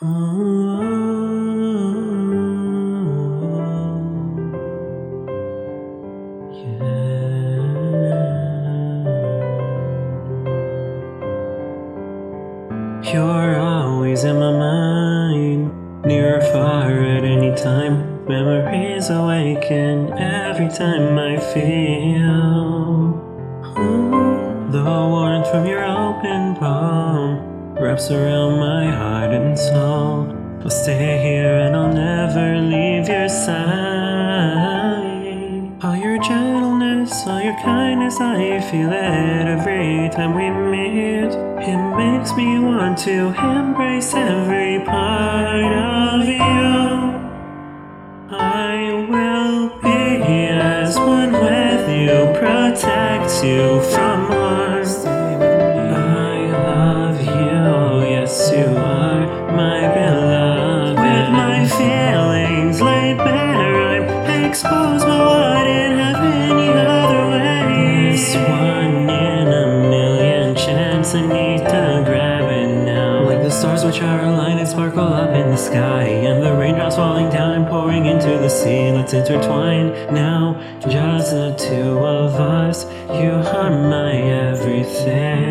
You're always in my mind, near or far at any time. Memories awaken every time I feel. The warmth from your open palm wraps around my heart and soul. I'll stay here and I'll never leave your side. All your gentleness, all your kindness, I feel it every time we meet. It makes me want to embrace every part of you. I will be as one with you, protect you from exposed, but wouldn't have any other way. This one in a million chance, I need to grab it now. Like the stars which are aligned and sparkle up in the sky, and the raindrops falling down and pouring into the sea. Let's intertwine now, just the two of us. You are my everything.